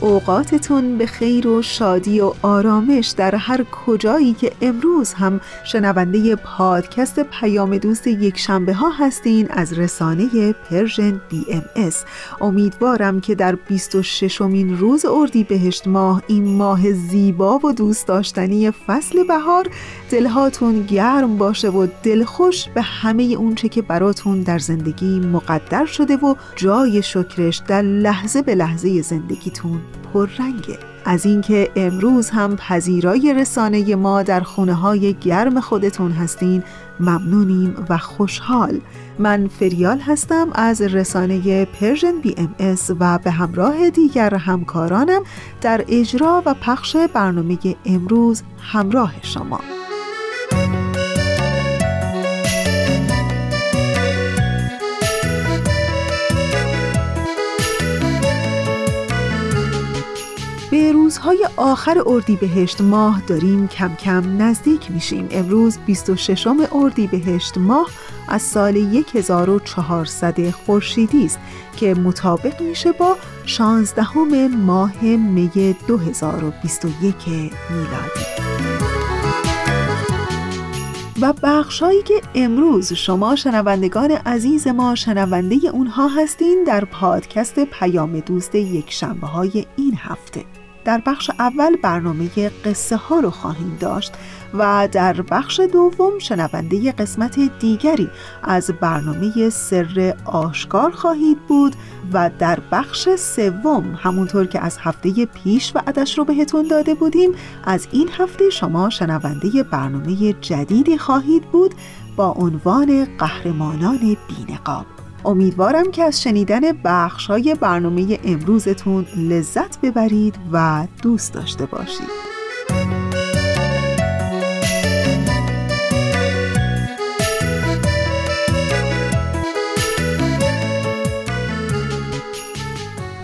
اوقاتتون به خیر و شادی و آرامش در هر کجایی که امروز هم شنونده پادکست پیام دوست یک شنبه ها هستین از رسانه Persian BMS. امیدوارم که در 26 امین روز اردی بهشت ماه این ماه زیبا و دوست داشتنی فصل بهار دلهاتون گرم باشه و دلخوش به همه اونچه که براتون در زندگی مقدر شده و جای شکرش در لحظه به لحظه زندگیتون پررنگه از اینکه امروز هم پذیرای رسانه ما در خونه های گرم خودتون هستین ممنونیم و خوشحال. من فریال هستم از رسانه Persian BMS و به همراه دیگر همکارانم در اجرا و پخش برنامه امروز همراه شما. روزهای آخر اردیبهشت ماه داریم کم کم نزدیک میشیم. امروز 26 اردیبهشت ماه از سال 1400 خورشیدی است که مطابق میشه با 16 ماه می 2021 میلادی و بخشایی که امروز شما شنوندگان عزیز ما شنونده اونها هستین در پادکست پیام دوست یک شنبه های این هفته. در بخش اول برنامه قصه ها رو خواهیم داشت و در بخش دوم شنونده قسمت دیگری از برنامه سر آشکار خواهید بود و در بخش سوم همونطور که از هفته پیش و عدش رو بهتون داده بودیم از این هفته شما شنونده برنامه جدیدی خواهید بود با عنوان قهرمانان بینقاب. امیدوارم که از شنیدن بخش های برنامه امروزتون لذت ببرید و دوست داشته باشید.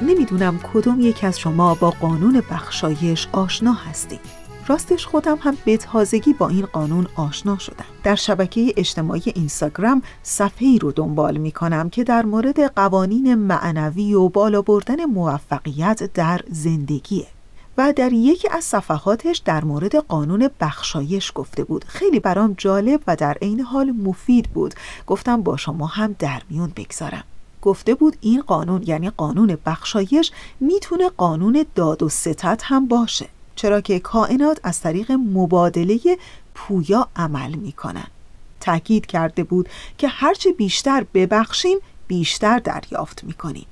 نمی‌دونم کدوم یک از شما با قانون بخشایش آشنا هستید. راستش خودم هم به تازگی با این قانون آشنا شدم. در شبکه اجتماعی اینستاگرام صفحه ای رو دنبال می کنم که در مورد قوانین معنوی و بالا بردن موفقیت در زندگیه و در یکی از صفحاتش در مورد قانون بخشایش گفته بود. خیلی برام جالب و در عین حال مفید بود. گفتم با شما هم در میون بگذارم. گفته بود این قانون یعنی قانون بخشایش می‌تونه قانون داد و ستت هم باشه. چرا که کائنات از طریق مبادله پویا عمل می‌کنن. تاکید کرده بود که هرچه بیشتر ببخشیم بیشتر دریافت می‌کنیم.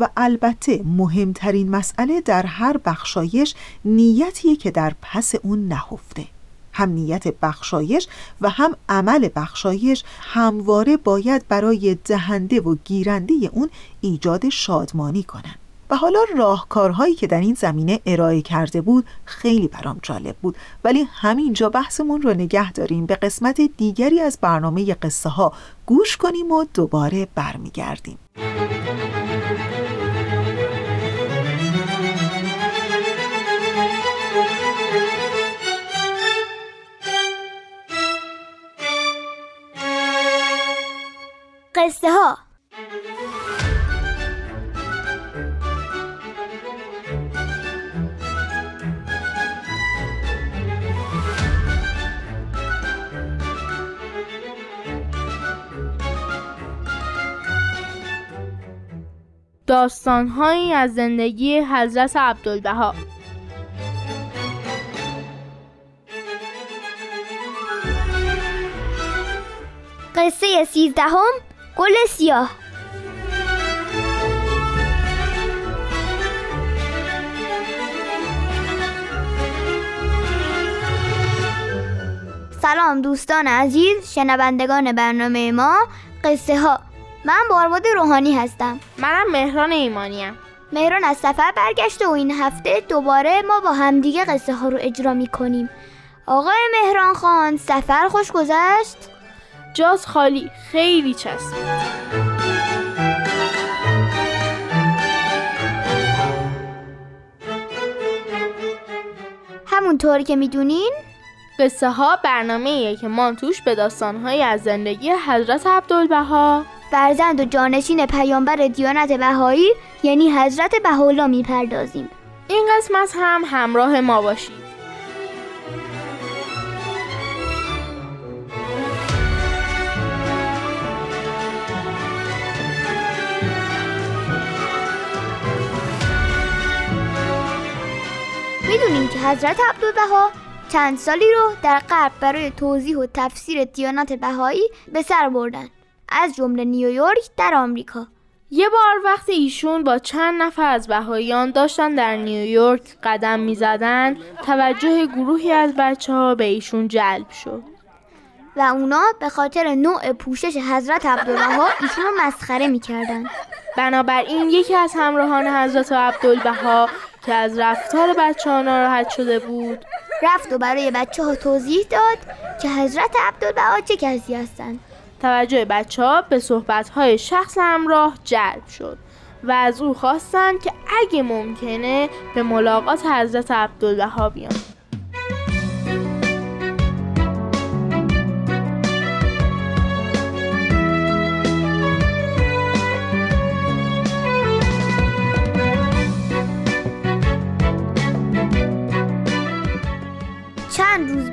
و البته مهمترین مسئله در هر بخشایش نیتیه که در پس اون نهفته. هم نیت بخشایش و هم عمل بخشایش همواره باید برای دهنده و گیرنده اون ایجاد شادمانی کنند. و حالا راهکارهایی که در این زمینه ارائه کرده بود خیلی برام جالب بود. ولی همینجا بحثمون رو نگه داریم. به قسمت دیگری از برنامه قصه ها گوش کنیم و دوباره برمیگردیم. قصه ها داستانهایی از زندگی حضرت عبدالبها. قصه سیزدهم گل سیاه. سلام دوستان عزیز شنوندگان برنامه ما قصه ها من بارباد روحانی هستم. منم مهران ایمانیم مهران از سفر برگشته و این هفته دوباره ما با همدیگه قصه ها رو اجرا می کنیم. آقای مهران خان سفر خوش گذشت؟ جاز خالی خیلی چسبید همونطور که می‌دونین. قصه ها برنامه که ما توش به داستانهایی از زندگی حضرت عبدالبها. فرزند و جانشین پیامبر دیانت بهایی یعنی حضرت بهاءالله می‌پردازیم. این قسمت هم همراه ما باشید. می‌دونیم که حضرت عبدالبها چند سالی رو در غرب برای توضیح و تفسیر دیانت بهایی به سر بردن. از جمله نیویورک در آمریکا. یه بار وقتی ایشون با چند نفر از بهاییان داشتن در نیویورک قدم می زدن توجه گروهی از بچه ها به ایشون جلب شد. و اونا به خاطر نوع پوشش حضرت عبدالبها ایشون رو مسخره می‌کردن. بنابراین یکی از همراهان حضرت عبدالبها که از رفتار بچه ها ناراحت شده بود رفت و برای بچه ها توضیح داد که حضرت عبدالبها چه کسی هستند توجه بچه ها به صحبت های شخص همراه جلب شد و از او خواستند که اگه ممکنه به ملاقات حضرت عبدالبها بیان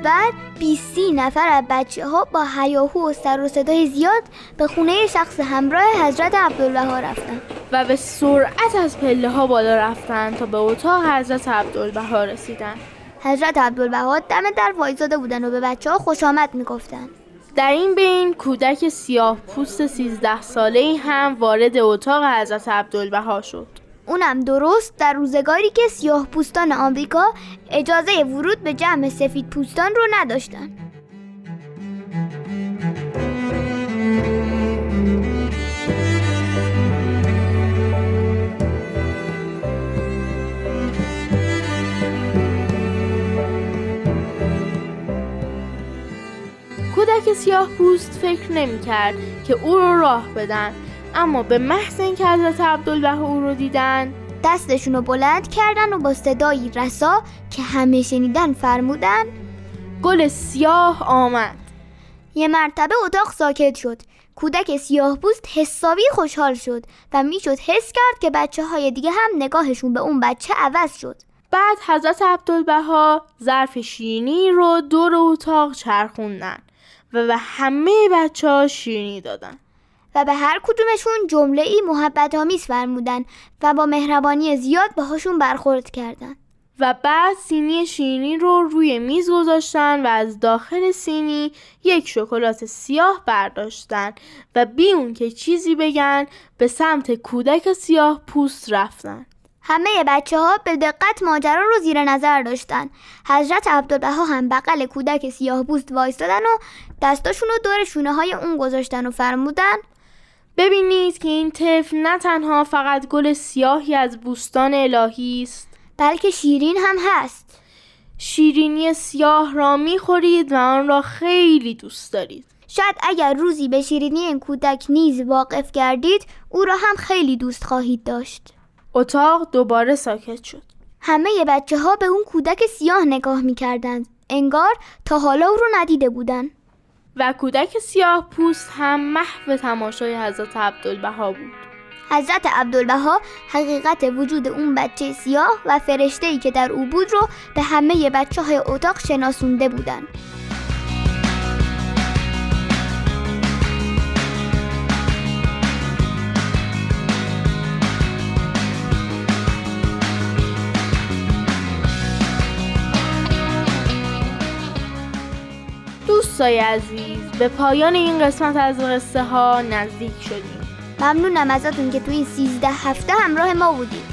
بعد 20 نفر از بچه ها با هیاهو و سر و صدای زیاد به خونه شخص همراه حضرت عبدالبها رفتن. و به سرعت از پله ها بالا رفتن تا به اتاق حضرت عبدالبها رسیدن. حضرت عبدالبها دم در وایزاده بودن و به بچه ها خوش آمد می‌گفتن. در این بین کودک سیاه پوست 13 ساله هم وارد اتاق حضرت عبدالبها شد. اونم درست در روزگاری که سیاه پوستان آمریکا اجازه ورود به جمع سفید پوستان رو نداشتن. کودک سیاه پوست فکر نمی کرد که او رو راه بدن. اما به محض اینکه حضرت عبدالبها او رو دیدن دستشون رو بلند کردن و با صدایی رسا که همه شنیدن فرمودن گل سیاه آمد. یه مرتبه اتاق ساکت شد. کودک سیاه پوست حسابی خوشحال شد و می‌شد حس کرد که بچه های دیگه هم نگاهشون به اون بچه عوض شد. بعد حضرت عبدالبها ظرف شیرینی رو دور اتاق چرخوندن و به همه بچه ها شیرینی دادن. و به هر کدومشون جمله ای محبت آمیز فرمودن و با مهربانی زیاد باهاشون برخورد کردن. و بعد سینی شیرینی رو روی میز گذاشتن و از داخل سینی یک شکلات سیاه برداشتن و بی اون که چیزی بگن به سمت کودک سیاه پوست رفتن. همه بچه ها به دقت ماجرا رو زیر نظر داشتن. حضرت عبدالبها هم بغل کودک سیاه پوست وایستادن و دستاشون رو دور شونه های اون گذاشتن و فرمودن ببینید که این طفل نه تنها فقط گل سیاهی از بوستان الهی است. بلکه شیرین هم هست. شیرینی سیاه را می‌خورید و آن را خیلی دوست دارید. شاید اگر روزی به شیرینی این کودک نیز واقف گردید او را هم خیلی دوست خواهید داشت. اتاق دوباره ساکت شد. همه بچه ها به اون کودک سیاه نگاه می کردند. انگار تا حالا او رو ندیده بودن. و کودک سیاه پوست هم محو تماشای حضرت عبدالبها بود. حضرت عبدالبها حقیقت وجود اون بچه سیاه و فرشته که در او بود رو به همه بچه های اتاق شناسونده بودن دوستای عزیز به پایان این قسمت از قصه ها نزدیک شدیم. ممنونم ازتون که توی 13 هفته همراه ما بودید.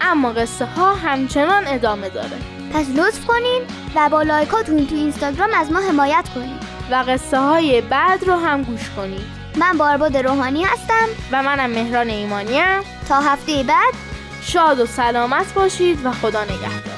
اما قصه ها همچنان ادامه داره. پس لطف کنین و با لایکاتون تو اینستاگرام از ما حمایت کنین. و قصه های بعد رو هم گوش کنید من بارباد روحانی هستم. و منم مهران ایمانیم. تا هفته بعد. شاد و سلامت باشید و خدا نگهدار.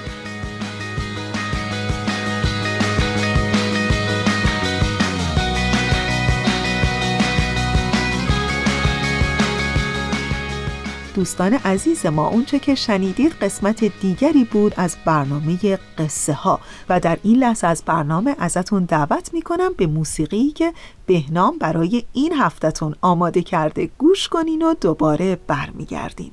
دوستان عزیز ما اونچه که شنیدید قسمت دیگری بود از برنامه قصه ها و در این لحظه از برنامه ازتون دعوت می‌کنم به موسیقی که بهنام برای این هفتهتون آماده کرده. گوش کنین و دوباره برمیگردیم.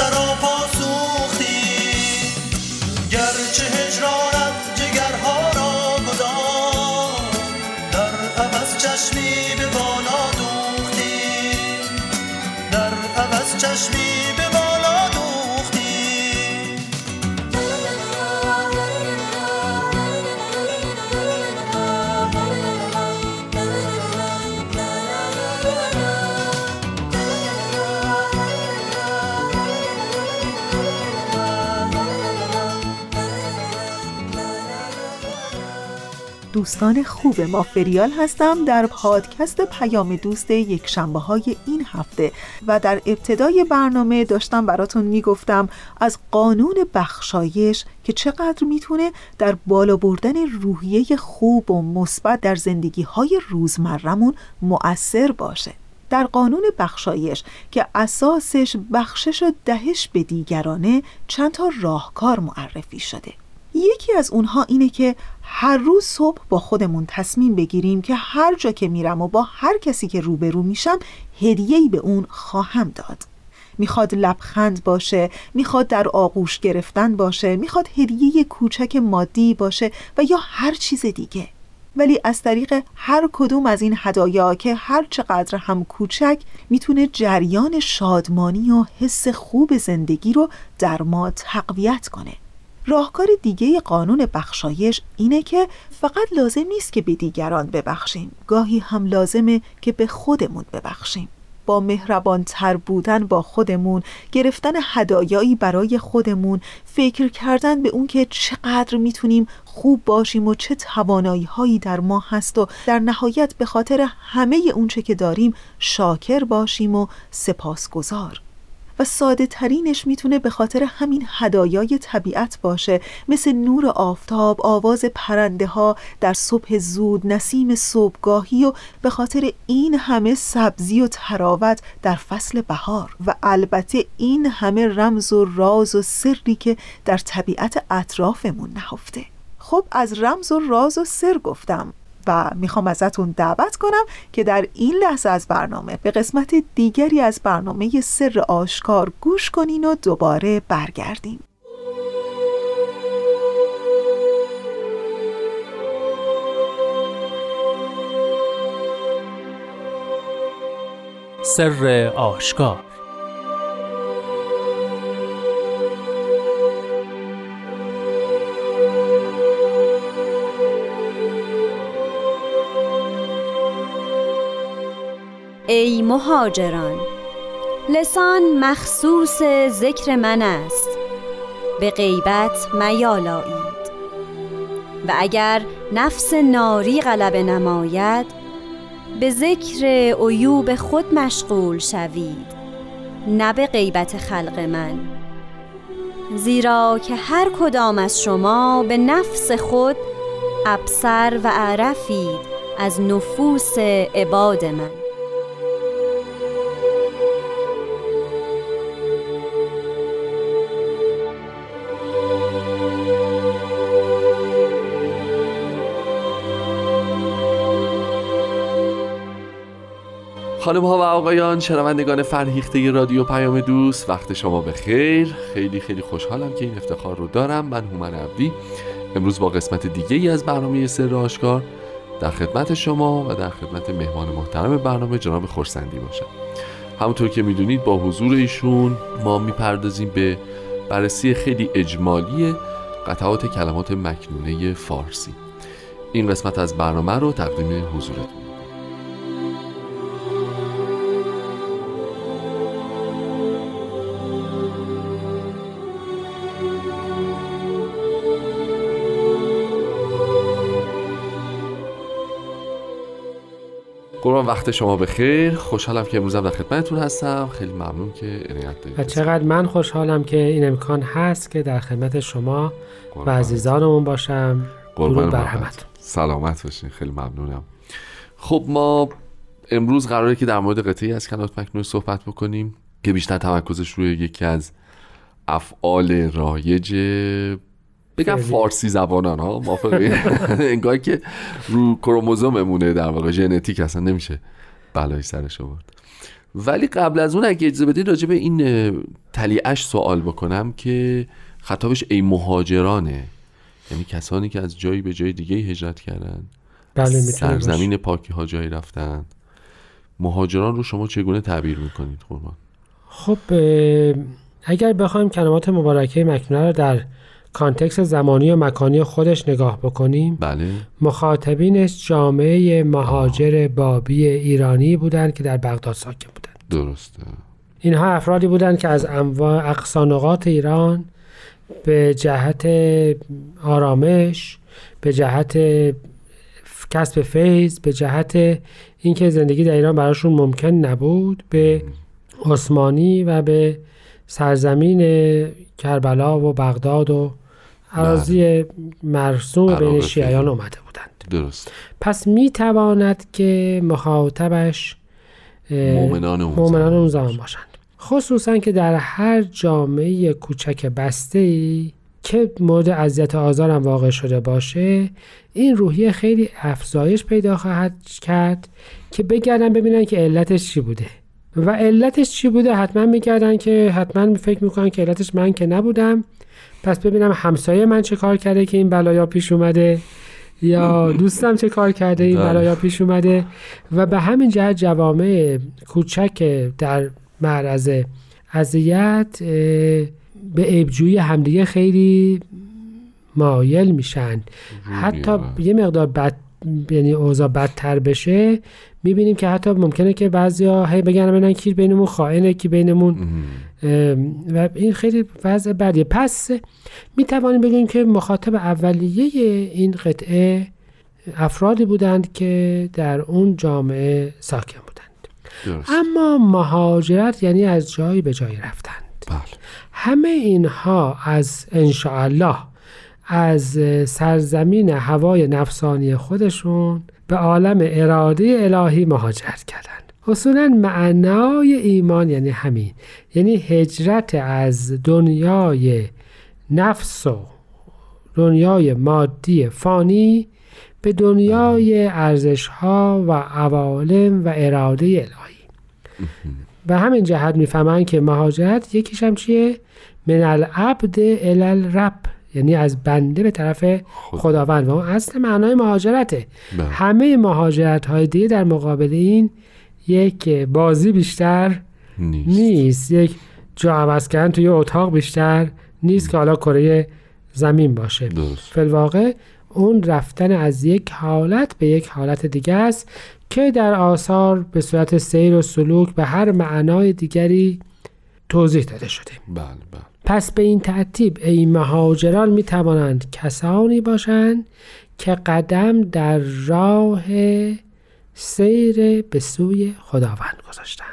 sarò poi دوستان خوب ما فریال هستم در پادکست پیام دوست یک شنبه های این هفته و در ابتدای برنامه داشتم براتون می‌گفتم از قانون بخشایش که چقدر می‌تونه در بالا بردن روحیه خوب و مثبت در زندگی های روزمرمون مؤثر باشه. در قانون بخشایش که اساسش بخشش و دهش به دیگرانه چند تا راهکار معرفی شده. یکی از اونها اینه که هر روز صبح با خودمون تصمیم بگیریم که هر جا که میرم و با هر کسی که روبرو میشم هدیه‌ای به اون خواهم داد. می‌خواد لبخند باشه می‌خواد در آغوش گرفتن باشه می‌خواد هدیه کوچک مادی باشه و یا هر چیز دیگه. ولی از طریق هر کدوم از این هدایا که هر چقدر هم کوچک می‌تونه جریان شادمانی و حس خوب زندگی رو در ما تقویت کنه. راهکار دیگه قانون بخشایش اینه که فقط لازم نیست که به دیگران ببخشیم. گاهی هم لازمه که به خودمون ببخشیم. با مهربان تر بودن با خودمون گرفتن هدایایی برای خودمون فکر کردن به اون که چقدر می‌تونیم خوب باشیم و چه توانایی هایی در ما هست و در نهایت به خاطر همه اونچه که داریم شاکر باشیم و سپاسگزار. و ساده ترینش می‌تونه به خاطر همین هدایای طبیعت باشه. مثل نور آفتاب، آواز پرنده ها در صبح زود، نسیم صبحگاهی و به خاطر این همه سبزی و تراوت در فصل بهار. و البته این همه رمز و راز و سری که در طبیعت اطرافمون نهفته. خب از رمز و راز و سر گفتم. و می‌خوام ازتون دعوت کنم که در این لحظه از برنامه به قسمت دیگری از برنامه سر آشکار گوش کنین و دوباره برگردیم سر آشکار ای مهاجران لسان مخصوص ذکر من است. به غیبت میالایید. و اگر نفس ناری غلبه نماید به ذکر عیوب خود مشغول شوید نه به غیبت خلق من. زیرا که هر کدام از شما به نفس خود ابصر و عرفید از نفوس عباد من. خانم ها و آقایان شنوندگان فرهیخته رادیو پیام دوست وقت شما به خیر. خیلی خیلی خوشحالم که این افتخار رو دارم. من هومن عبدی. امروز با قسمت دیگه ای از برنامه سر آشکار در خدمت شما و در خدمت مهمان محترم برنامه جناب خورسندی باشم. همونطور که می‌دونید با حضور ایشون ما می‌پردازیم به بررسی خیلی اجمالی قطعات کلمات مکنونه فارسی. این قسمت از برنامه رو تقدیم حضورتون قربان وقت شما به خیر خوشحالم که امروزم در خدمتتون هستم. خیلی ممنون که عنایت دارید. و چقدر من خوشحالم که این امکان هست که در خدمت شما و عزیزانمون باشم. درود بر همتون. سلامت باشین. خیلی ممنونم. خب ما امروز قراره که در مورد قطعی از کلمات مکنون صحبت بکنیم که بیشتر تمرکزش روی یکی از افعال رایج بگم فارسی زبانان ها موافقی؟ انگار که رو کروموزوممونه در واقع ژنتیک اصلا نمیشه بلای سرش آورد. ولی قبل از اون اگه اجازه بدید راجع به این تلیعش سوال بکنم که خطابش ای مهاجرانه. یعنی کسانی که از جایی به جای دیگه هجرت کردن بله سرزمین پاکی ها جایی رفتن. مهاجران رو شما چگونه تعبیر می‌کنید قربان؟ خب اگر بخوایم کلمات مبارکه مکنونه رو در کانتکس زمانی و مکانی خودش نگاه بکنیم. بله. مخاطبینش جامعه مهاجر بابی ایرانی بودند که در بغداد ساکن بودند. درسته. اینها افرادی بودند که از انواع اقصانقات ایران به جهت آرامش به جهت کسب فیض به جهت اینکه زندگی در ایران براشون ممکن نبود به عثمانی و به سرزمین کربلا و بغداد و عراضی مرسوم بین شیعیان اومده بودند. درست. پس می تواند که مخاطبش مؤمنان اون, زمان باشند. خصوصا که در هر جامعه کوچک بسته ای که مورد اذیت آزار هم واقع شده باشه این روحیه خیلی افزایش پیدا خواهد کرد که بگردن ببینن که علتش چی بوده. و علتش چی بوده؟ حتما میگردن که حتما فکر می‌کنن که علتش من که نبودم. پس ببینم همسایه من چه کار کرده که این بلایا پیش اومده یا دوستم چه کار کرده این بلایا پیش اومده. و به همین جهت جوامع کوچک در معرض اذیت به عیبجویی همدیگه خیلی مایل میشن. حتی یه مقدار بد یعنی اوضاع بدتر بشه می‌بینیم که حتی ممکنه که بعضیا هی بگن ببینن کی بینمون خائنه کی بینمون و این خیلی وضع بدیه. پس می‌توانیم بگیم که مخاطب اولیه این قطعه افرادی بودند که در اون جامعه ساکن بودند. درست. اما مهاجرت یعنی از جایی به جایی رفتند. بله. همه اینها از انشاءالله از سرزمین هوای نفسانی خودشون به عالم اراده الهی مهاجرت کردند. اصولا معنای ایمان یعنی همین یعنی هجرت از دنیای نفس و دنیای مادی فانی به دنیای ارزش ها و عوالم و اراده الهی. به همین جهت می‌فهمن که مهاجرت یکیش هم چیه؟ من العبد الی الرب. یعنی از بنده به طرف خداوند. و اون اصل معنای مهاجرته. بله. همه مهاجرت های دیگه در مقابل این یک بازی بیشتر نیست. نیست. یک جا عوض کردن توی اتاق بیشتر نیست که حالا کره زمین باشه. درست. فلواقع اون رفتن از یک حالت به یک حالت دیگه است که در آثار به صورت سیر و سلوک به هر معنای دیگری توضیح داده شده. بله بله. پس به این ترتیب ای مهاجران می توانند کسانی باشند که قدم در راه سیر به سوی خداوند گذاشتند.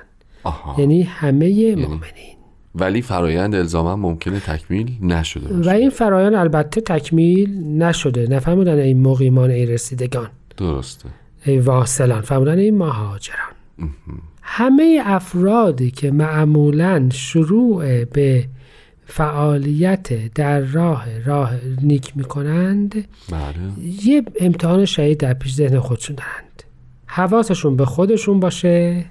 آها. یعنی همه مؤمنین. ولی فرایند الزاما ممکنه تکمیل نشده و باشه این فرایان البته تکمیل نشده. نفهمودن ای مقیمان ای رسیدگان. درسته. ای واصلان. فرمودن این مهاجران. همه افرادی که معمولا شروع به فعالیت در راه راه نیک می‌کنند بله. یه امتحان شهید در پیش ذهن خودشون دارند. حواسشون به خودشون باشه.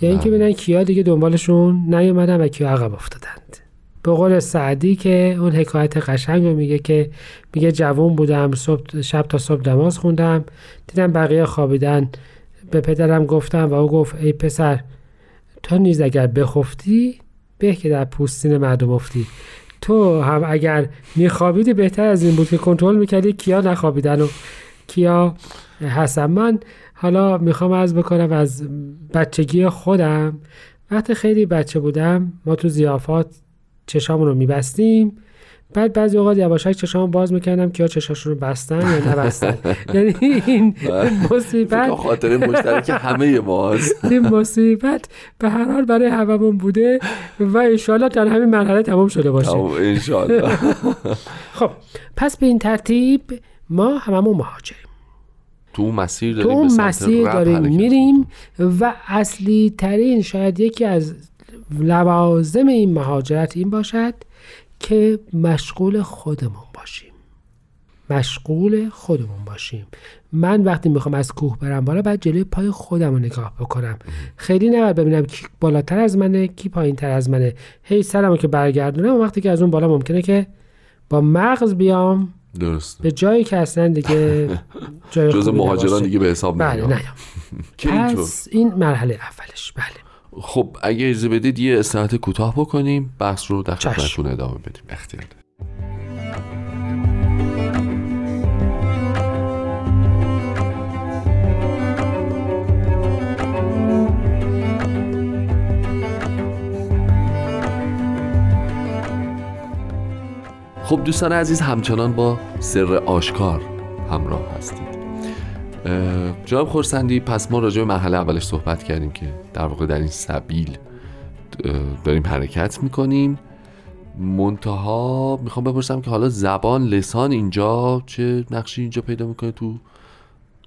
یا اینکه بله. ببینن کیا دیگه دنبالشون نیومدن و کیا عقب افتادند. به قول سعدی که اون حکایت قشنگ رو میگه که میگه جوون بودم صبح شب تا صبح نماز خوندم دیدم بقیه خوابیدن. به پدرم گفتم و او گفت ای پسر تو نیز اگر بخفتی به که در پوستین مردم افتی. تو هم اگر میخوابیدی بهتر از این بود که کنترل می‌کردی کیا نخوابیدن و کیا؟ هستن من حالا می‌خوام از بکنم از بچگی خودم. وقتی خیلی بچه بودم ما تو زیافات چشامون رو میبستیم. بعد بعضی اوقات یواشک چشام باز می‌کردم که یا چشاشون رو بستن یا نبستن. یعنی این مصیبت خاطر مشترک همه ماست. این مصیبت به هر حال برای هممون بوده و انشالله در همین مرحله تمام شده باشه. انشالله خب پس به این ترتیب ما هممون مهاجریم. تو مسیر تو داریم به اون سمت مسیر داریم میریم و اصلی ترین شاید یکی از لوازم این مهاجرت این باشد که مشغول خودمون باشیم. مشغول خودمون باشیم. من وقتی می‌خوام از کوه برم بالا باید جلوی پای خودم رو نگاه بکنم. خیلی نباید ببینم کی بالاتر از منه کی پایین تر از منه. هی سرمو که برگردونم و وقتی که از اون بالا ممکنه که با مغز بیام. درست به جایی که اصلا دیگه جای جز مهاجران. دیگه به حساب بله پس این مرحله اولش. بله. خب اگه اجازه بدید یه استراحت کوتاه بکنیم بحث رو در. خدمتتون ادامه بدیم اختیار. خب دوستان عزیز همچنان با سر آشکار همراه هستید اه، جناب خورسندی پس ما راجع به مرحله اولش صحبت کردیم که در واقع در این سبیل داریم حرکت می‌کنیم. منتها می‌خوام بپرسم که حالا زبان لسان اینجا چه نقشی اینجا پیدا می‌کنه تو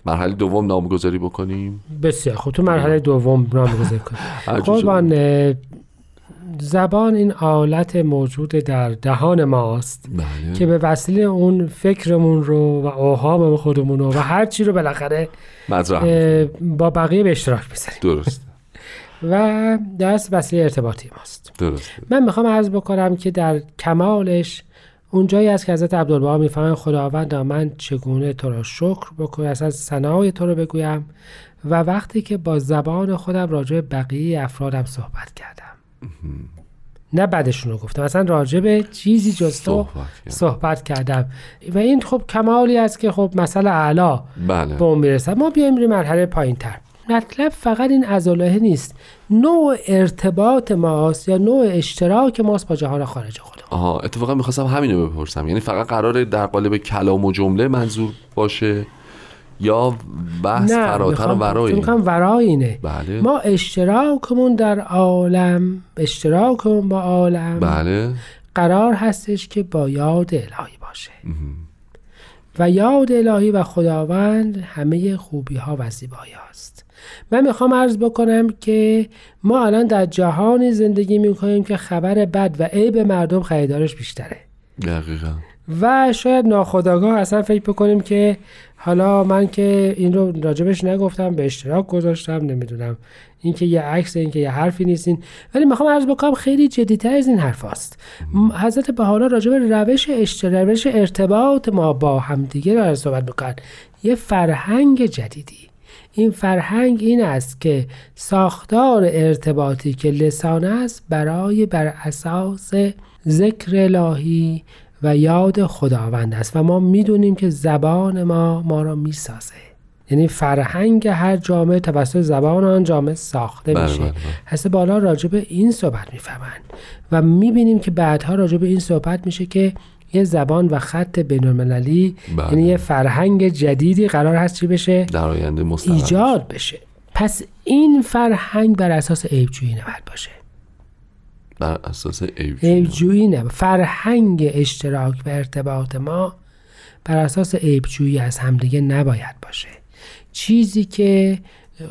مرحله دوم نامگذاری بکنیم؟ بسیار خب تو مرحله دوم نامگذاری کنیم. هر زبان این آلت موجود در دهان ماست بله. که به وسیله اون فکرمون رو و اوهام خودمون رو و هر چی رو بالاخره با بقیه به اشتراک می‌ذاریم درست و دست وسیله ارتباطی ماست. درست من می‌خوام عرض بکنم که در کمالش اونجایی است که حضرت عبدالبها می‌فهمن خداوند من چگونه تو را شکر بکنم؟ اصلا ثنای تو رو بگویم. و وقتی که با زبان خودم راجع بقیه افرادم صحبت کردم. نه بعدشون رو گفتم. اصلا راجع به چیزی جز تو صحبت. صحبت کردم. و این خب کمالی است که خب مثلا اعلا بله. به اون می‌رسد ما بیایم روی مرحله پایین تر مطلب فقط این ازالهه نیست. نوع ارتباط ماست یا نوع اشتراک ماست با جهان خارج خودمون. آها اتفاقا می‌خواستم همینو بپرسم. یعنی فقط قراره در قالب کلام و جمله منظور باشه؟ یا بحث فراتر و ورای می‌خوام ورای اینه. بله. ما اشتراکمون در عالم اشتراکمون با عالم بله. قرار هستش که با یاد الهی باشه. و یاد الهی و خداوند همه خوبی ها و زیبایی هاست. من می‌خوام عرض بکنم که ما الان در جهانی زندگی می‌کنیم که خبر بد و عیب مردم خریدارش بیشتره. دقیقا. و شاید ناخداگاه اصلا فکر بکنیم که حالا من که این رو راجبش نگفتم به اشتراک گذاشتم نمی‌دونم این که یه عکس این که یه حرفی نیستین ولی می‌خوام عرض بکنم خیلی جدیتر از این حرف هست حضرت به حالا راجب روش روش ارتباط ما با همدیگه رو صحبت می‌کنن یه فرهنگ جدیدی. این فرهنگ این است که ساختار ارتباطی که لسان است برای بر اساس ذکر الهی و یاد خداوند است. و ما می‌دونیم که زبان ما ما را می‌سازه. یعنی فرهنگ هر جامعه توسط زبان آن جامعه ساخته بله، میشه. بله، بله. هسته بالا راجع به این صحبت می‌فهمند. و می‌بینیم که بعدها راجع به این صحبت میشه که یه زبان و خط بینالمللی بله. یعنی یه فرهنگ جدیدی قرار هست چی بشه؟ در آینده ایجاد بشه. پس این فرهنگ بر اساس عیبجویی نباید باشه. بر اساس عیب عیبجویی نه. فرهنگ اشتراک و ارتباط ما بر اساس عیبجویی از همدیگه نباید باشه. چیزی که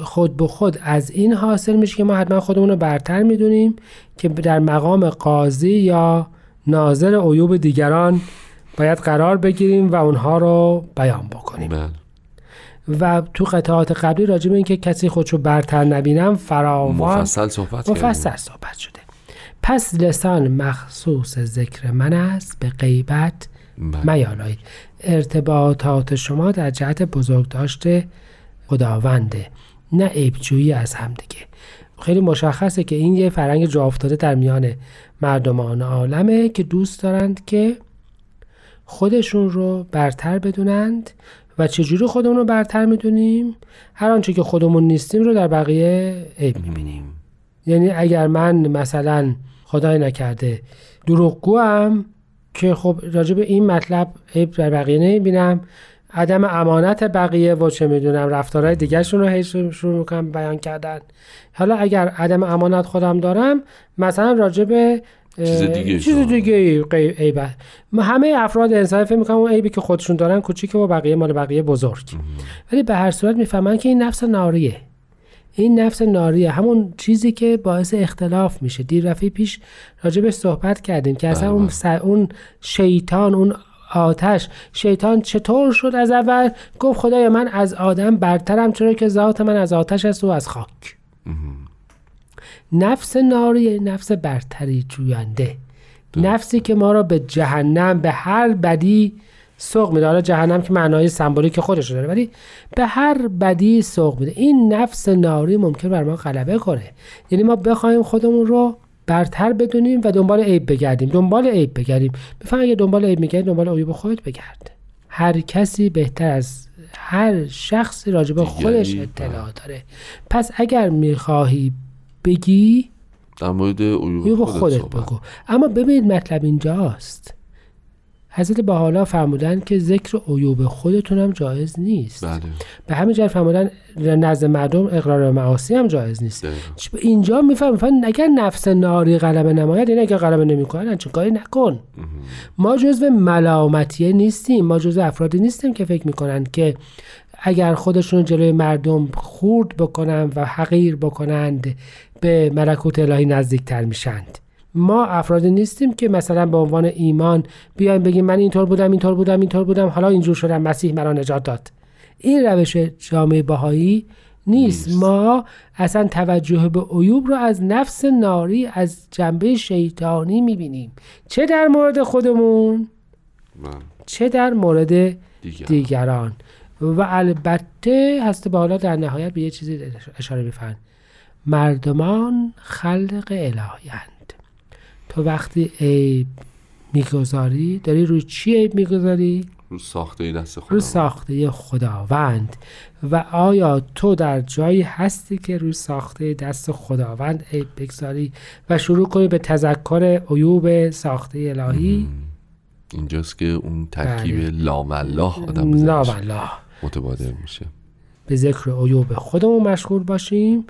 خود به خود از این حاصل میشه که ما حتما خودمون رو برتر می‌دونیم که در مقام قاضی یا ناظر عیوب دیگران باید قرار بگیریم و اونها رو بیان بکنیم. بله. و تو قطعات قبلی راجع به اینکه کسی خودشو برتر نبینم فراوان مفصل صحبت مفصل. صحبت شده. پس لسان مخصوص ذکر من است به غیبت بله. میالایید ارتباطات شما در جهت بزرگ داشته خداونده نه عیبجویی از همدیگه خیلی مشخصه که این یه فرنگ جا افتاده در میان مردمان عالمه که دوست دارند که خودشون رو برتر بدونند و چجوری خودمون رو برتر می‌دونیم؟ هر آنچه که خودمون نیستیم رو در بقیه عیب می‌بینیم. یعنی اگر من مثلا خدای نکرده دروغگوام که خب راجع به این مطلب عیب در بقیه نمی‌بینم. عدم امانت بقیه و چه می‌دونم رفتارهای دیگرشون رو هی شروع می‌کنم بیان کردن. حالا اگر عدم امانت خودم دارم مثلا اه، چیز دیگه چیز. دیگه ما همه افراد انسانی فکر می‌کنم اون عیبی که خودشون دارن کوچیکه و بقیه مال بقیه بزرگ. ولی به هر صورت می‌فهمن که این نفس ناریه. این نفس ناریه همون چیزی که باعث اختلاف میشه. دیر رفعه پیش راجبش صحبت کردیم که اصلا بله، اون, بله. س- اون شیطان اون آتش شیطان چطور شد از اول؟ گفت خدای من از آدم برترم چرا که ذات من از آتش است و از خاک. نفس ناری نفس برتری جوینده. نفسی که ما را به جهنم به هر بدی سوق میده. حالا جهنم که معنای سمبولیک خودش داره ولی به هر بدی سوق میده. این نفس ناری ممکن بر ما غلبه کنه. یعنی ما بخوایم خودمون رو برتر بدونیم و دنبال عیب بگردیم. دنبال عیب بگردیم. بفهم اگه دنبال عیب میگردی دنبال عیب خودت بگرد. هر کسی بهتر از هر شخصی راجب خودش دیگری، اطلاع داره. پس اگر می‌خواهی بگی در مورد عیوب خودت خودت. بگو. اما ببینید مطلب اینجاست. حضرت بحالا فرمودن که ذکر عیوب خودتون هم جایز نیست. بله. به همین جهت فرمودن نزد مردم اقرار معاصی هم جایز نیست. چ- اینجا میفهم اگر نفس ناری غلبه نماید یعنی اگر غلبه نمی‌کنن چه کاری نکن. ما جزو ملامتیه نیستیم. ما جزو افرادی نیستیم که فکر می‌کنن که اگر خودشون جلوی مردم خورد بکنن و حقیر بکنند به ملکوت الهی نزدیکتر میشند. ما افرادی نیستیم که مثلا به عنوان ایمان بیایم بگیم من اینطور بودم اینطور بودم اینطور بودم حالا اینجور شدم مسیح مرا نجات داد. این روش جامعه بهایی نیست. نیست. ما اصلا توجه به عیوب رو از نفس ناری از جنبه شیطانی می‌بینیم. چه در مورد خودمون؟ بله. چه در مورد دیگر دیگران. و البته هست به حالا در نهایت به یه چیزی اشاره میفرن مردمان خلق الهیند تو وقتی عیب می‌گذاری داری روی چی عیب می‌گذاری؟ رو ساخته دست خدا روی ساخته خداوند. و آیا تو در جایی هستی که روی ساخته دست خداوند عیب بگذاری و شروع کنی به تذکر عیوب ساخته الهی؟ اینجاست که اون ترکیب بله. لامالله آدم بزنش. لا والله متبادر میشه. به ذکر عیوب خودمون مشغول باشیم.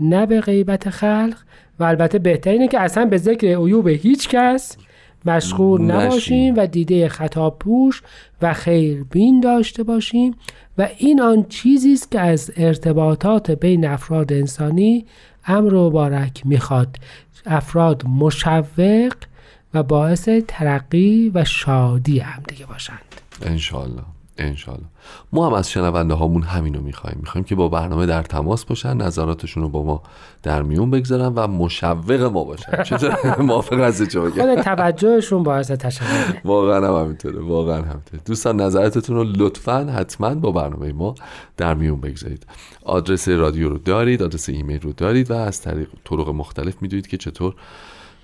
نه به غیبت خلق و البته بهترینه که اصلا به ذکر عیوب هیچ کس مشغول. نباشیم و دیده خطا پوش و خیربین داشته باشیم و این آن چیزی است که از ارتباطات بین افراد انسانی امر و بارک می‌خواد. افراد مشوق و باعث ترقی و شادی هم دیگه باشند. انشالله انشالله ما هم از شنونده هامون همینو می‌خوایم. می‌خوایم که با برنامه در تماس باشن نظراتشون رو با ما در میون بگذارن و مشوق ما باشن. چطور؟ موافق از چه خود توجهشون باعث تشکر واقعا هم همینطوره. واقعا همینطوره. دوستان نظراتتون رو لطفا حتما با برنامه ما در میون بگذارید. آدرس رادیو رو دارید آدرس ایمیل رو دارید و از طریق طرق مختلف می‌دونید که چطور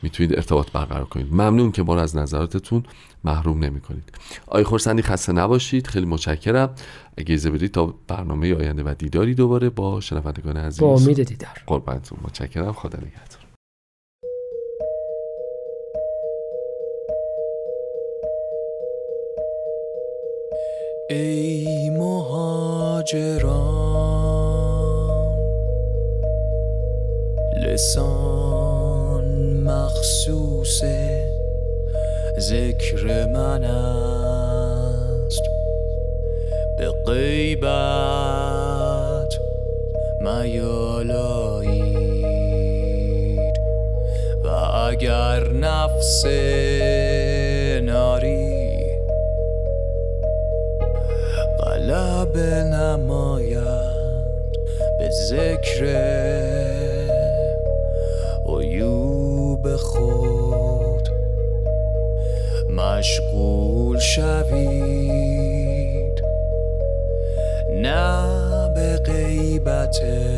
می‌تونید ارتباط برقرار کنید. ممنون که ما رو از نظراتتون محروم نمی کنید آقای خورسندی خسته نباشید. خیلی متشکرم. اگه اجازه بدید تا برنامه آینده و دیداری دوباره با شنوندگان عزیز با امید دیدار. قربانتون. متشکرم. خدا نگهدار. ای مهاجران لسان مخصوص ذکر من است. به غیبت میالایید. و اگر نفس ناری غلب نماید به ذکر غیبت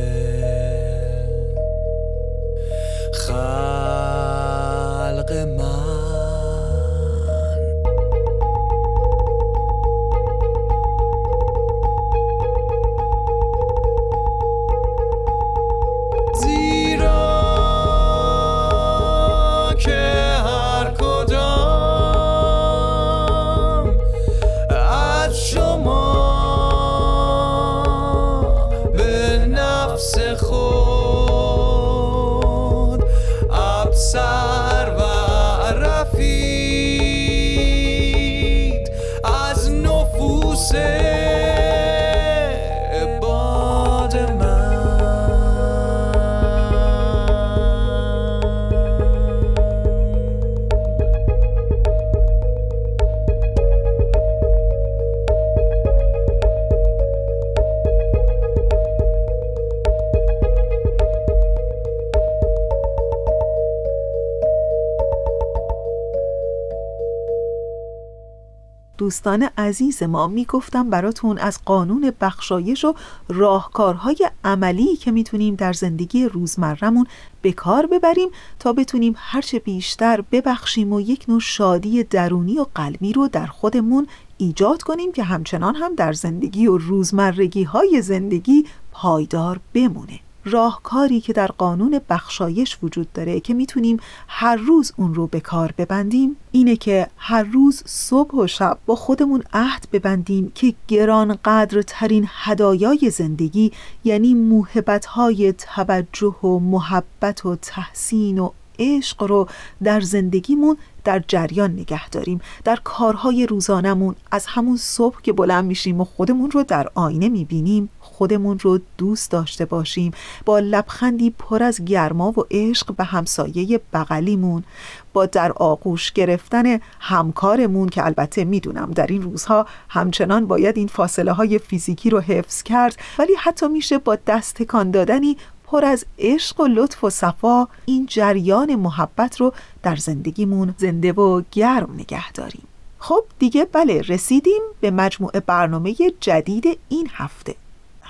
دوستان عزیز ما می‌گفتم براتون از قانون بخشایش و راهکارهای عملی که می‌تونیم در زندگی روزمرمون به کار ببریم تا بتونیم هرچه بیشتر ببخشیم و یک نوع شادی درونی و قلبی رو در خودمون ایجاد کنیم که همچنان هم در زندگی و روزمرگی های زندگی پایدار بمونه. راهکاری که در قانون بخشایش وجود داره که می‌تونیم هر روز اون رو به کار ببندیم اینه که هر روز صبح و شب با خودمون عهد ببندیم که گران قدرترین هدایای زندگی یعنی موهبت‌های توجه و محبت و تحسین و عشق رو در زندگیمون در جریان نگه داریم. در کارهای روزانمون از همون صبح که بلند میشیم و خودمون رو در آینه می‌بینیم. خودمون رو دوست داشته باشیم. با لبخندی پر از گرما و عشق به همسایه بغلیمون. با در آغوش گرفتن همکارمون که البته می‌دونم در این روزها همچنان باید این فاصله های فیزیکی رو حفظ کرد ولی حتی میشه با دست تکان دادنی پر از عشق و لطف و صفا این جریان محبت رو در زندگیمون زنده و گرم نگه داریم. خب دیگه بله رسیدیم به مجموعه برنامه جدید این هفته.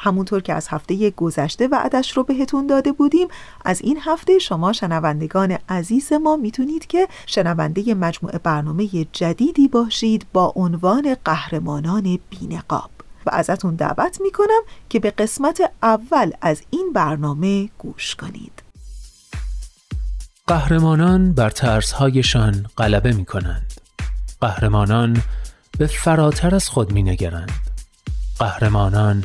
همونطور که از هفته گذشته وعدش رو بهتون داده بودیم از این هفته شما شنوندگان عزیز ما می‌تونید که شنونده مجموعه برنامه جدیدی باشید با عنوان قهرمانان بینقاب و ازتون دعوت می‌کنم که به قسمت اول از این برنامه گوش کنید قهرمانان بر ترسهایشان غلبه می کنند. قهرمانان به فراتر از خود می نگرند. قهرمانان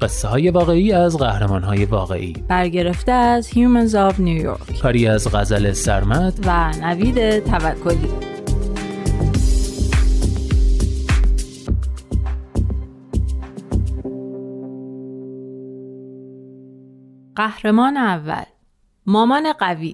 قصه های واقعی از قهرمان های واقعی. برگرفته از Humans of New York. کاری از غزل سرمد و نوید توکلی. قهرمان اول. مامان قوی.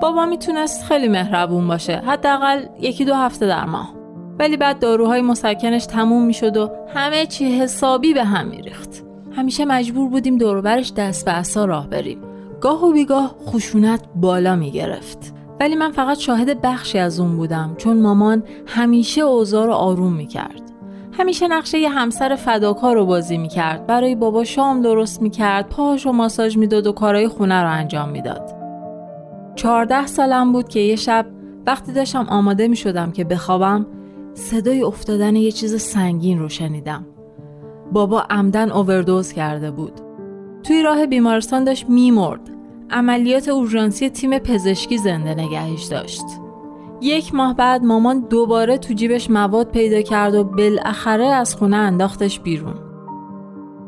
بابا می‌تونست خیلی مهربون باشه. حداقل یکی دو هفته در ماه. ولی بعد داروهای مسکنش تموم می‌شد و همه چی حسابی به هم میریخت. همیشه مجبور بودیم دوروبرش دست به عصا راه بریم. گاه و بیگاه خشونت بالا می‌گرفت. ولی من فقط شاهد بخشی از اون بودم چون مامان همیشه اوضاع رو آروم می‌کرد. همیشه نقشه یه همسر فداکار رو بازی می‌کرد. برای بابا شام درست می‌کرد پاهاش و ماساژ می‌داد و کارهای خونه رو انجام می‌داد. چهارده سالم بود که یه شب وقتی داشتم آماده می‌شدم که بخوابم صدای افتادن یه چیز سنگین رو شنیدم. بابا عمدن اووردوز کرده بود. توی راه بیمارستان داشت میمرد. عملیات اورژانسی تیم پزشکی زنده نگهش داشت. یک ماه بعد مامان دوباره تو جیبش مواد پیدا کرد و بالاخره از خونه انداختش بیرون.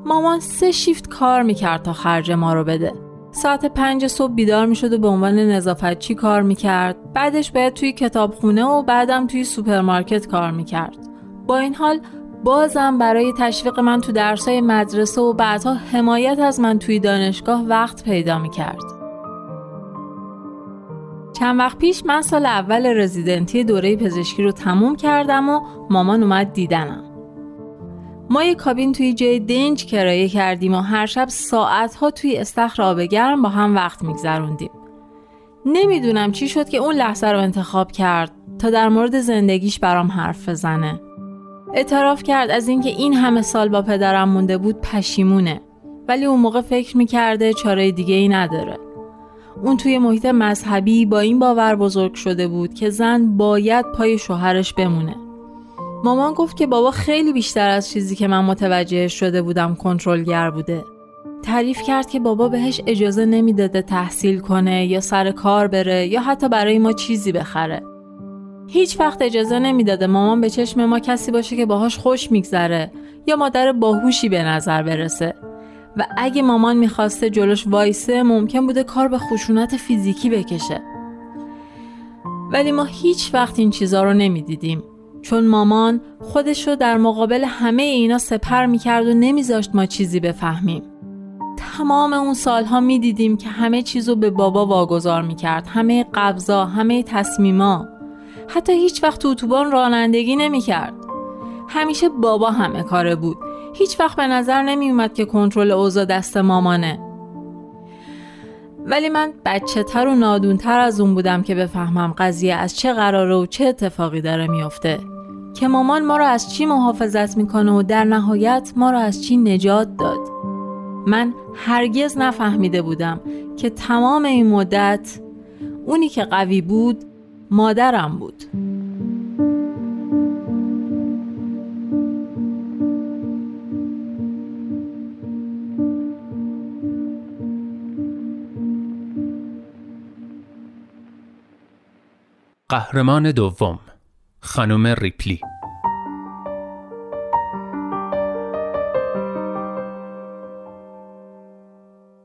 مامان سه شیفت کار می‌کرد تا خرج ما رو بده. ساعت پنج صبح بیدار می شد و به عنوان نظافتچی کار می کرد. بعدش باید توی کتابخونه و بعدم توی سوپرمارکت کار می کرد. با این حال بازم برای تشویق من تو درسای مدرسه و بعدها حمایت از من توی دانشگاه وقت پیدا می کرد. چند وقت پیش من سال اول رزیدنتی دوره پزشکی رو تموم کردم و مامان اومد دیدنم. ما یه کابین توی جای دنج کرایه کردیم و هر شب ساعتها توی استخر آب گرم با هم وقت میگذروندیم. نمی‌دونم چی شد که اون لحظه رو انتخاب کرد تا در مورد زندگیش برام حرف بزنه. اعتراف کرد از اینکه این همه سال با پدرم مونده بود پشیمونه ولی اون موقع فکر می‌کرده چاره دیگه ای نداره. اون توی محیط مذهبی با این باور بزرگ شده بود که زن باید پای شوهرش بمونه. مامان گفت که بابا خیلی بیشتر از چیزی که من متوجه شده بودم کنترلگر بوده. تعریف کرد که بابا بهش اجازه نمی‌داده تحصیل کنه یا سر کار بره یا حتی برای ما چیزی بخره. هیچ وقت اجازه نمی‌داده مامان به چشم ما کسی باشه که باهاش خوش میگذره یا مادر باهوشی به نظر برسه. و اگه مامان می‌خواسته جلوش وایسه ممکن بوده کار به خشونت فیزیکی بکشه. ولی ما هیچ وقت این چیزا رو نمی‌دیدیم. چون مامان خودش رو در مقابل همه اینا سپر می‌کرد و نمیذاشت ما چیزی بفهمیم. تمام اون سالها می‌دیدیم که همه چیزو به بابا واگذار می‌کرد. همه قبضا، همه تصمیما. حتی هیچ وقت تو اتوبان رانندگی نمی‌کرد. همیشه بابا همه کاره بود. هیچ وقت به نظر نمیومد که کنترل اوضاع دست مامانه. ولی من بچه تر و نادونتر از اون بودم که بفهمم قضیه از چه قراره و چه اتفاقی داره میافته که مامان ما رو از چی محافظت می‌کنه و در نهایت ما رو از چی نجات داد. من هرگز نفهمیده بودم که تمام این مدت اونی که قوی بود مادرم بود. قهرمان دوم خانم ریپلی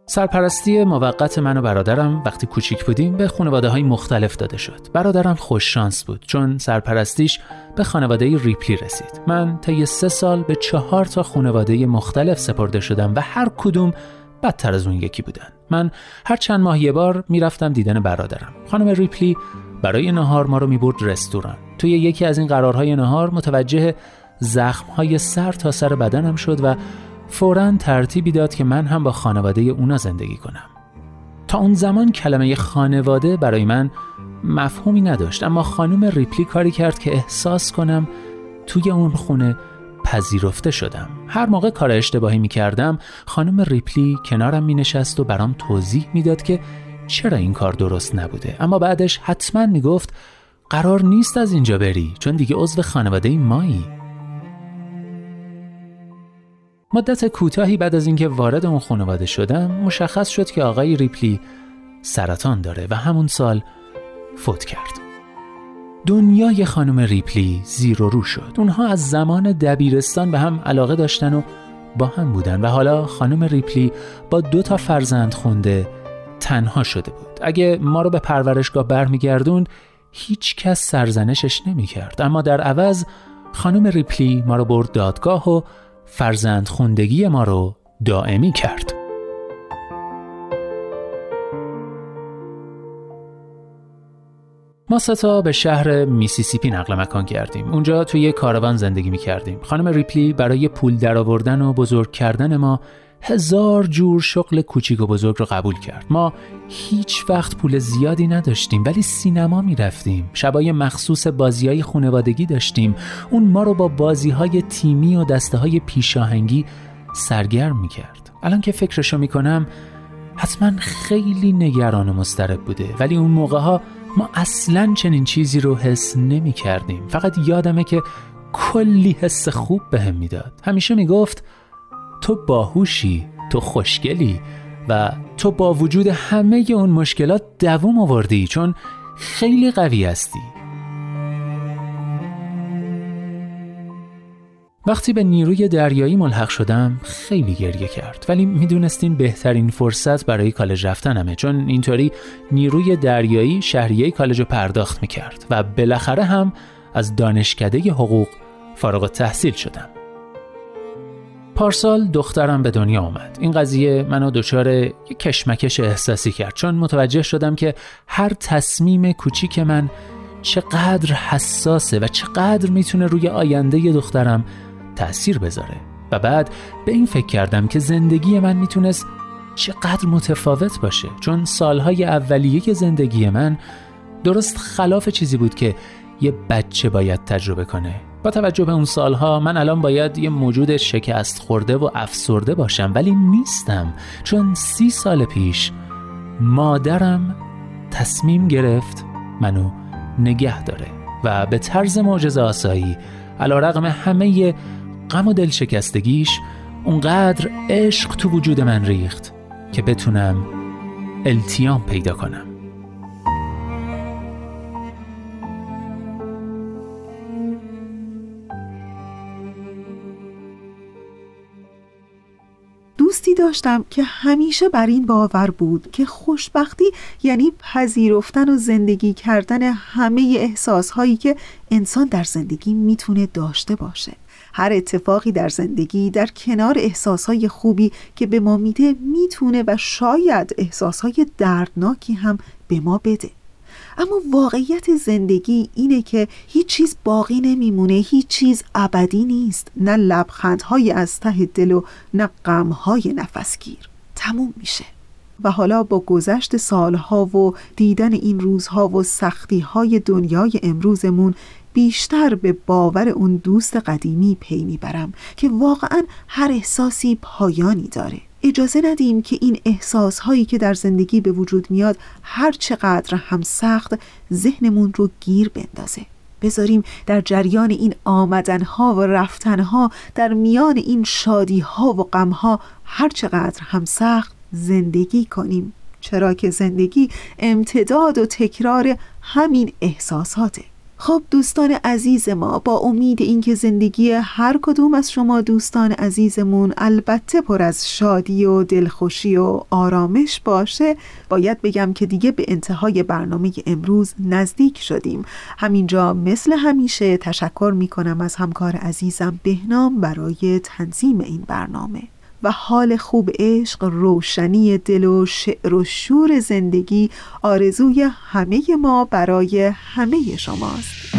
سرپرستی موقت من و برادرم وقتی کوچیک بودیم به خانواده های مختلف داده شد. برادرم خوش شانس بود چون سرپرستیش به خانواده ریپلی رسید. من طی سه سال به چهار تا خانواده مختلف سپرده شدم و هر کدوم بدتر از اون یکی بودن. من هر چند ماه یه بار می‌رفتم دیدن برادرم. خانم ریپلی برای نهار ما رو می‌برد رستوران. توی یکی از این قرارهای نهار متوجه زخمهای سر تا سر بدنم شد و فورا ترتیبی داد که من هم با خانواده اونا زندگی کنم. تا اون زمان کلمه خانواده برای من مفهومی نداشت اما خانم ریپلی کاری کرد که احساس کنم توی اون خونه پذیرفته شدم. هر موقع کار اشتباهی می کردم خانم ریپلی کنارم می نشست و برام توضیح می‌داد که چرا این کار درست نبوده؟ اما بعدش حتما می گفت قرار نیست از اینجا بری چون دیگه عضو خانواده مایی. مدت کوتاهی بعد از اینکه وارد اون خانواده شدم مشخص شد که آقای ریپلی سرطان داره و همون سال فوت کرد. دنیای خانم ریپلی زیر و رو شد. اونها از زمان دبیرستان به هم علاقه داشتن و با هم بودن و حالا خانم ریپلی با دو تا فرزند خونده تنها شده بود اگه ما رو به پرورشگاه برمیگردوند هیچ کس سرزنشش نمی‌کرد اما در عوض خانم ریپلی ما رو برد دادگاه و فرزند خوندگی ما رو دائمی کرد ما سه تا به شهر میسیسیپی نقل مکان کردیم. اونجا توی یه کاروان زندگی می کردیم. خانم ریپلی برای پول درآوردن و بزرگ کردن ما هزار جور شغل کوچیک و بزرگ رو قبول کرد. ما هیچ وقت پول زیادی نداشتیم ولی سینما می رفتیم. شبای مخصوص بازی های خونوادگی داشتیم. اون ما رو با بازی های تیمی و دسته های پیشاهنگی سرگرم می کرد. الان که فکرشو می کنم حتما خیلی نگران و مسترب بوده ولی اون موقع ها ما اصلا چنین چیزی رو حس نمی کردیم فقط یادمه که کلی حس خوب به هم می‌داد همیشه می‌گفت تو باهوشی تو خوشگلی و تو با وجود همه اون مشکلات دووم آوردی چون خیلی قوی هستی. وقتی به نیروی دریایی ملحق شدم خیلی گریه کرد. ولی می‌دونستین بهترین فرصت برای کالج رفتنمه چون اینطوری نیروی دریایی شهریه کالج رو پرداخت می‌کرد و بالاخره هم از دانشکده حقوق فارغ تحصیل شدم. پارسال دخترم به دنیا آمد. این قضیه منو دچار یک کشمکش احساسی کرد چون متوجه شدم که هر تصمیم کوچیک من چقدر حساسه و چقدر می‌تونه روی آینده دخترم تأثیر بذاره. و بعد به این فکر کردم که زندگی من می‌تونست چقدر متفاوت باشه چون سالهای اولیه زندگی من درست خلاف چیزی بود که یه بچه باید تجربه کنه. با توجه به اون سالها من الان باید یه موجود شکست خورده و افسرده باشم ولی نیستم چون سی سال پیش مادرم تصمیم گرفت منو نگه داره و به طرز معجزه آسایی علا رقم همه غم و دل شکستگیش اونقدر عشق تو وجود من ریخت که بتونم التیام پیدا کنم. داشتم که همیشه بر این باور بود که خوشبختی یعنی پذیرفتن و زندگی کردن همه احساسهایی که انسان در زندگی می‌تونه داشته باشه. هر اتفاقی در زندگی در کنار احساسهای خوبی که به ما میده می‌تونه و شاید احساسهای دردناکی هم به ما بده. اما واقعیت زندگی اینه که هیچ چیز باقی نمیمونه هیچ چیز ابدی نیست. نه لبخندهای از ته دل و نه غمهای نفسگیر. تموم میشه. و حالا با گذشت سالها و دیدن این روزها و سختیهای دنیای امروزمون بیشتر به باور اون دوست قدیمی پی می‌برم که واقعا هر احساسی پایانی داره. اجازه ندیم که این احساس هایی که در زندگی به وجود میاد هر چقدر هم سخت ذهنمون رو گیر بندازه. بذاریم در جریان این آمدنها و رفتنها در میان این شادیها و غمها هر چقدر هم سخت زندگی کنیم. چرا که زندگی امتداد و تکرار همین احساساته. خب دوستان عزیز ما با امید اینکه زندگی هر کدوم از شما دوستان عزیزمون البته پر از شادی و دلخوشی و آرامش باشه باید بگم که دیگه به انتهای برنامه امروز نزدیک شدیم. همینجا مثل همیشه تشکر می کنم از همکار عزیزم بهنام برای تنظیم این برنامه. و حال خوب عشق روشنی دل و شعر و شور زندگی آرزوی همه ما برای همه شماست.